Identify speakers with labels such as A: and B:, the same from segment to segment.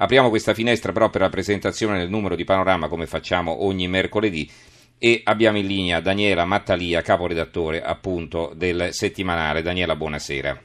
A: Apriamo questa finestra però per la presentazione del numero di Panorama come facciamo ogni mercoledì e abbiamo in linea Daniela Mattalia, caporedattore appunto del settimanale. Daniela, buonasera.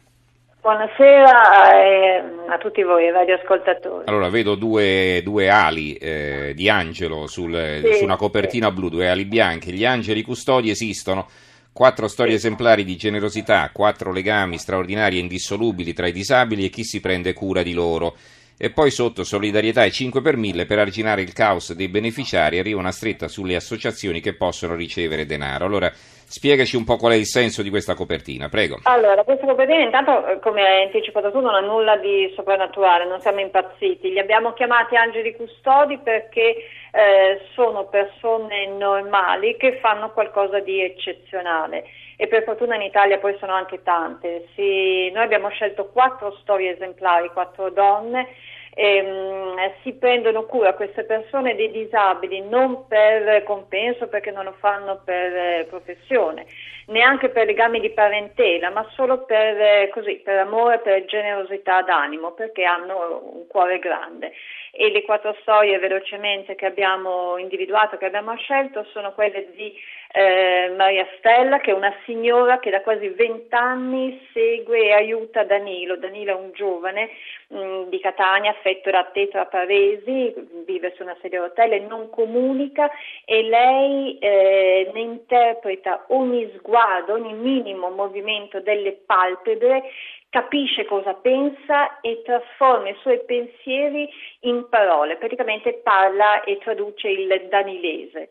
B: Buonasera eh, a tutti voi radioascoltatori.
A: Allora, vedo due, due ali eh, di angelo sul, sì, su una copertina sì. blu, due ali bianche. Gli angeli custodi esistono. Quattro storie esemplari di generosità, quattro legami straordinari e indissolubili tra i disabili e chi si prende cura di loro e poi sotto solidarietà e 5 per 1000 per arginare il caos dei beneficiari arriva una stretta sulle associazioni che possono ricevere denaro. Allora, spiegaci un po' qual è il senso di questa copertina, prego.
B: Allora, questa copertina intanto, come hai anticipato tu, non ha nulla di soprannaturale, non siamo impazziti. Li abbiamo chiamati angeli custodi perché eh, sono persone normali che fanno qualcosa di eccezionale e per fortuna in Italia poi sono anche tante. Sì, noi abbiamo scelto quattro storie esemplari, quattro donne ehm, si prendono cura queste persone dei disabili non per compenso perché non lo fanno per eh, professione, neanche per legami di parentela, ma solo per, eh, così, per amore, per generosità d'animo, perché hanno un cuore grande. E le quattro storie velocemente che abbiamo individuato, che abbiamo scelto, sono quelle di eh, Maria Stella, che è una signora che da quasi vent'anni segue e aiuta Danilo. Danilo è un giovane mh, mm, di Catania affetto da tetraparesi, vive su una sedia a rotelle, non comunica e lei eh, ne interpreta ogni sguardo, ogni minimo movimento delle palpebre capisce cosa pensa e trasforma i suoi pensieri in parole, praticamente parla e traduce il danilese.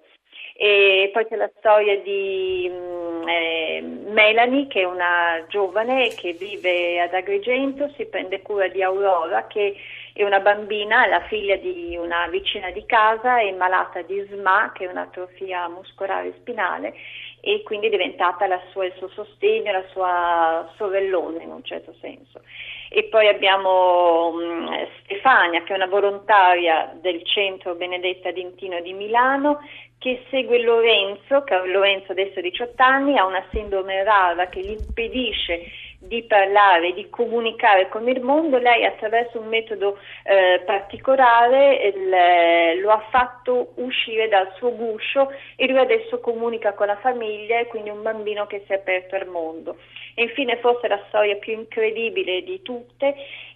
B: E poi c'è la storia di mm, eh, Melanie, che è una giovane che vive ad Agrigento, si prende cura di Aurora, che è una bambina, la figlia di una vicina di casa, è malata di SMA, che è un'atrofia muscolare spinale, e quindi è diventata sua, il suo sostegno, la sua sorellona in un certo senso. E poi abbiamo mh, Stefania, che è una volontaria del centro Benedetta Dintino di Milano, che segue Lorenzo, che Lorenzo adesso ha 18 anni, ha una sindrome rara che gli impedisce di parlare, di comunicare con il mondo, lei attraverso un metodo eh, particolare il, lo ha fatto uscire dal suo guscio e lui adesso comunica con la famiglia e quindi un bambino che si è aperto al mondo. E infine forse la storia più incredibile di tutte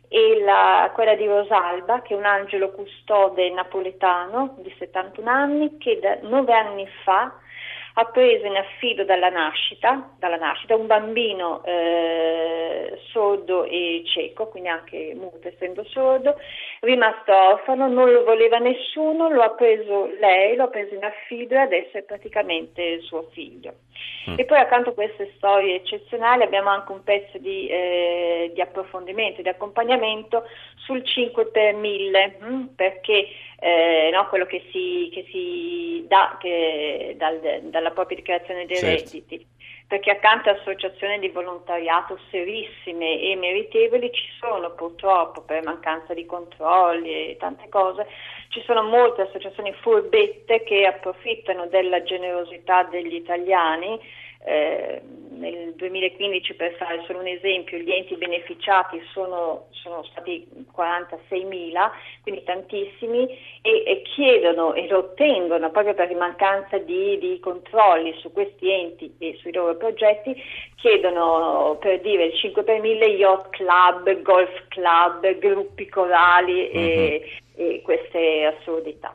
B: e la, quella di Rosalba, che è un angelo custode napoletano di 71 anni, che da nove anni fa ha preso in affido dalla nascita, dalla nascita un bambino eh, sordo e cieco, quindi anche muto essendo sordo, rimasto orfano, non lo voleva nessuno, lo ha preso lei, lo ha preso in affido e adesso è praticamente suo figlio. Mm. E poi accanto a queste storie eccezionali abbiamo anche un pezzo di, eh, di approfondimento, di accompagnamento sul 5 per 1000, hm? perché eh, no, quello che si, che si dà che, dal, dalla propria dichiarazione dei certo. redditi perché accanto a associazioni di volontariato serissime e meritevoli ci sono purtroppo per mancanza di controlli e tante cose, ci sono molte associazioni furbette che approfittano della generosità degli italiani eh, nel 2015, per fare solo un esempio, gli enti beneficiati sono, sono stati 46.000, quindi tantissimi, e, e, chiedono e lo ottengono proprio per mancanza di, di, controlli su questi enti e sui loro progetti, chiedono per dire il 5 per 1000 yacht club, golf club, gruppi corali mm-hmm. e, mhm. e queste assurdità.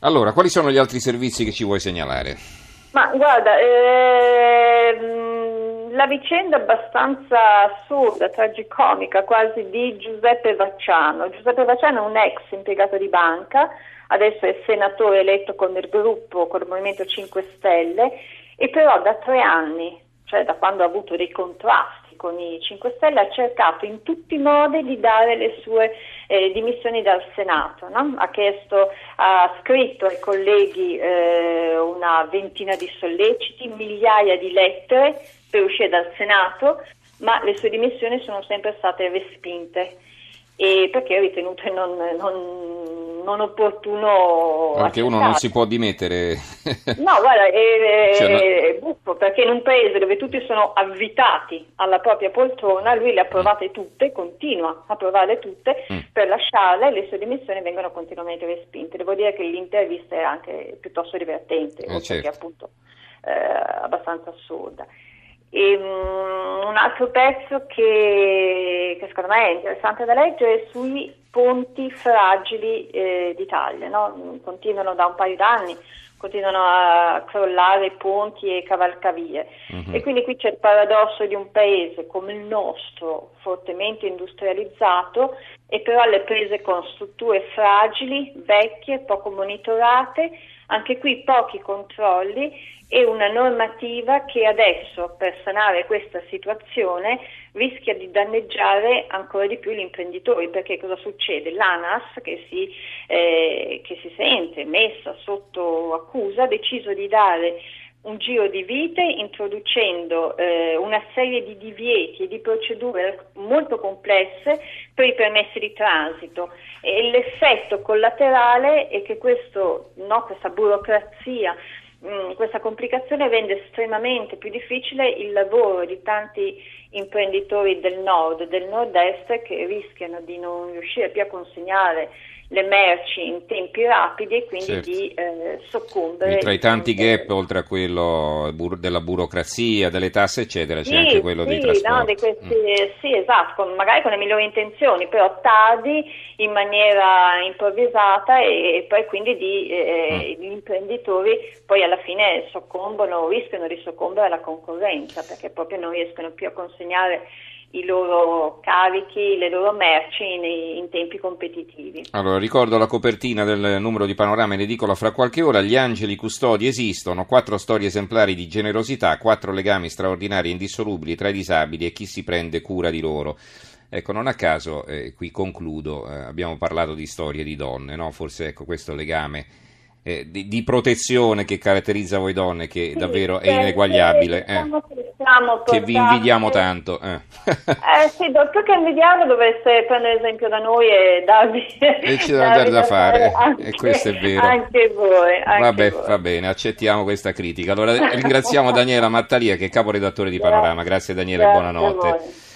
A: Allora, quali sono gli altri servizi che ci vuoi segnalare?
B: Ma guarda, ehm, la vicenda abbastanza assurda, tragicomica quasi di Giuseppe Vacciano. Giuseppe Vacciano è un ex impiegato di banca, adesso è senatore eletto con il gruppo, con il Movimento 5 Stelle, e però da tre anni, cioè da quando ha avuto dei contrasti, con i 5 Stelle ha cercato in tutti i modi di dare le sue eh, dimissioni dal Senato. No? Ha, chiesto, ha scritto ai colleghi eh, una ventina di solleciti, migliaia di lettere per uscire dal Senato, ma le sue dimissioni sono sempre state respinte perché ritenute non, non non opportuno.
A: Perché uno non si può dimettere.
B: no, guarda, è, cioè, è buffo perché in un paese dove tutti sono avvitati alla propria poltrona, lui le ha provate tutte, continua a provarle tutte mm. per lasciarle e le sue dimissioni vengono continuamente respinte. Devo dire che l'intervista è anche piuttosto divertente, eh, certo. appunto eh, abbastanza assurda. E, um, un altro pezzo che, che, secondo me è interessante da leggere è sui ponti fragili eh, d'Italia, no? continuano da un paio d'anni, continuano a crollare ponti e cavalcavie uh-huh. e quindi qui c'è il paradosso di un paese come il nostro, fortemente industrializzato e però alle prese con strutture fragili, vecchie, poco monitorate, anche qui pochi controlli e una normativa che adesso per sanare questa situazione rischia di danneggiare ancora di più gli imprenditori perché cosa succede? L'ANAS che si, eh, che si sente messa sotto accusa ha deciso di dare un giro di vite introducendo eh, una serie di divieti e di procedure molto complesse per i permessi di transito e l'effetto collaterale è che questo, no, questa burocrazia Mm, questa complicazione rende estremamente più difficile il lavoro di tanti imprenditori del nord del nord-est che rischiano di non riuscire più a consegnare le merci in tempi rapidi e quindi certo. di eh, soccombere.
A: Tra i tanti gap, oltre a quello bur- della burocrazia, delle tasse, eccetera,
B: sì,
A: c'è anche quello
B: sì,
A: dei trasporti.
B: No, di questi, mm. Sì, esatto, con, magari con le migliori intenzioni, però tardi, in maniera improvvisata e, e poi quindi di, eh, mm. gli imprenditori poi alla fine soccombono, rischiano di soccombere alla concorrenza perché proprio non riescono più a consegnare i loro carichi, le loro merci in, in, tempi competitivi.
A: Allora, ricordo la copertina del numero di Panorama in edicola fra qualche ora. Gli angeli custodi esistono, quattro storie esemplari di generosità, quattro legami straordinari e indissolubili tra i disabili e chi si prende cura di loro. Ecco, non a caso, eh, qui concludo, eh, abbiamo parlato di storie di donne, no? forse ecco questo legame eh, di, di, protezione che caratterizza voi donne, che sì, davvero è ineguagliabile. Eh. Diciamo che vi invidiamo tanto. Eh.
B: eh sì, più che invidiarlo dovreste prendere esempio da noi e darvi...
A: E ci da, da fare, anche, e questo è vero.
B: Anche voi. Anche
A: Vabbè,
B: voi.
A: va bene, accettiamo questa critica. Allora ringraziamo Daniela Mattalia che è caporedattore di Panorama. Grazie Daniela e buonanotte.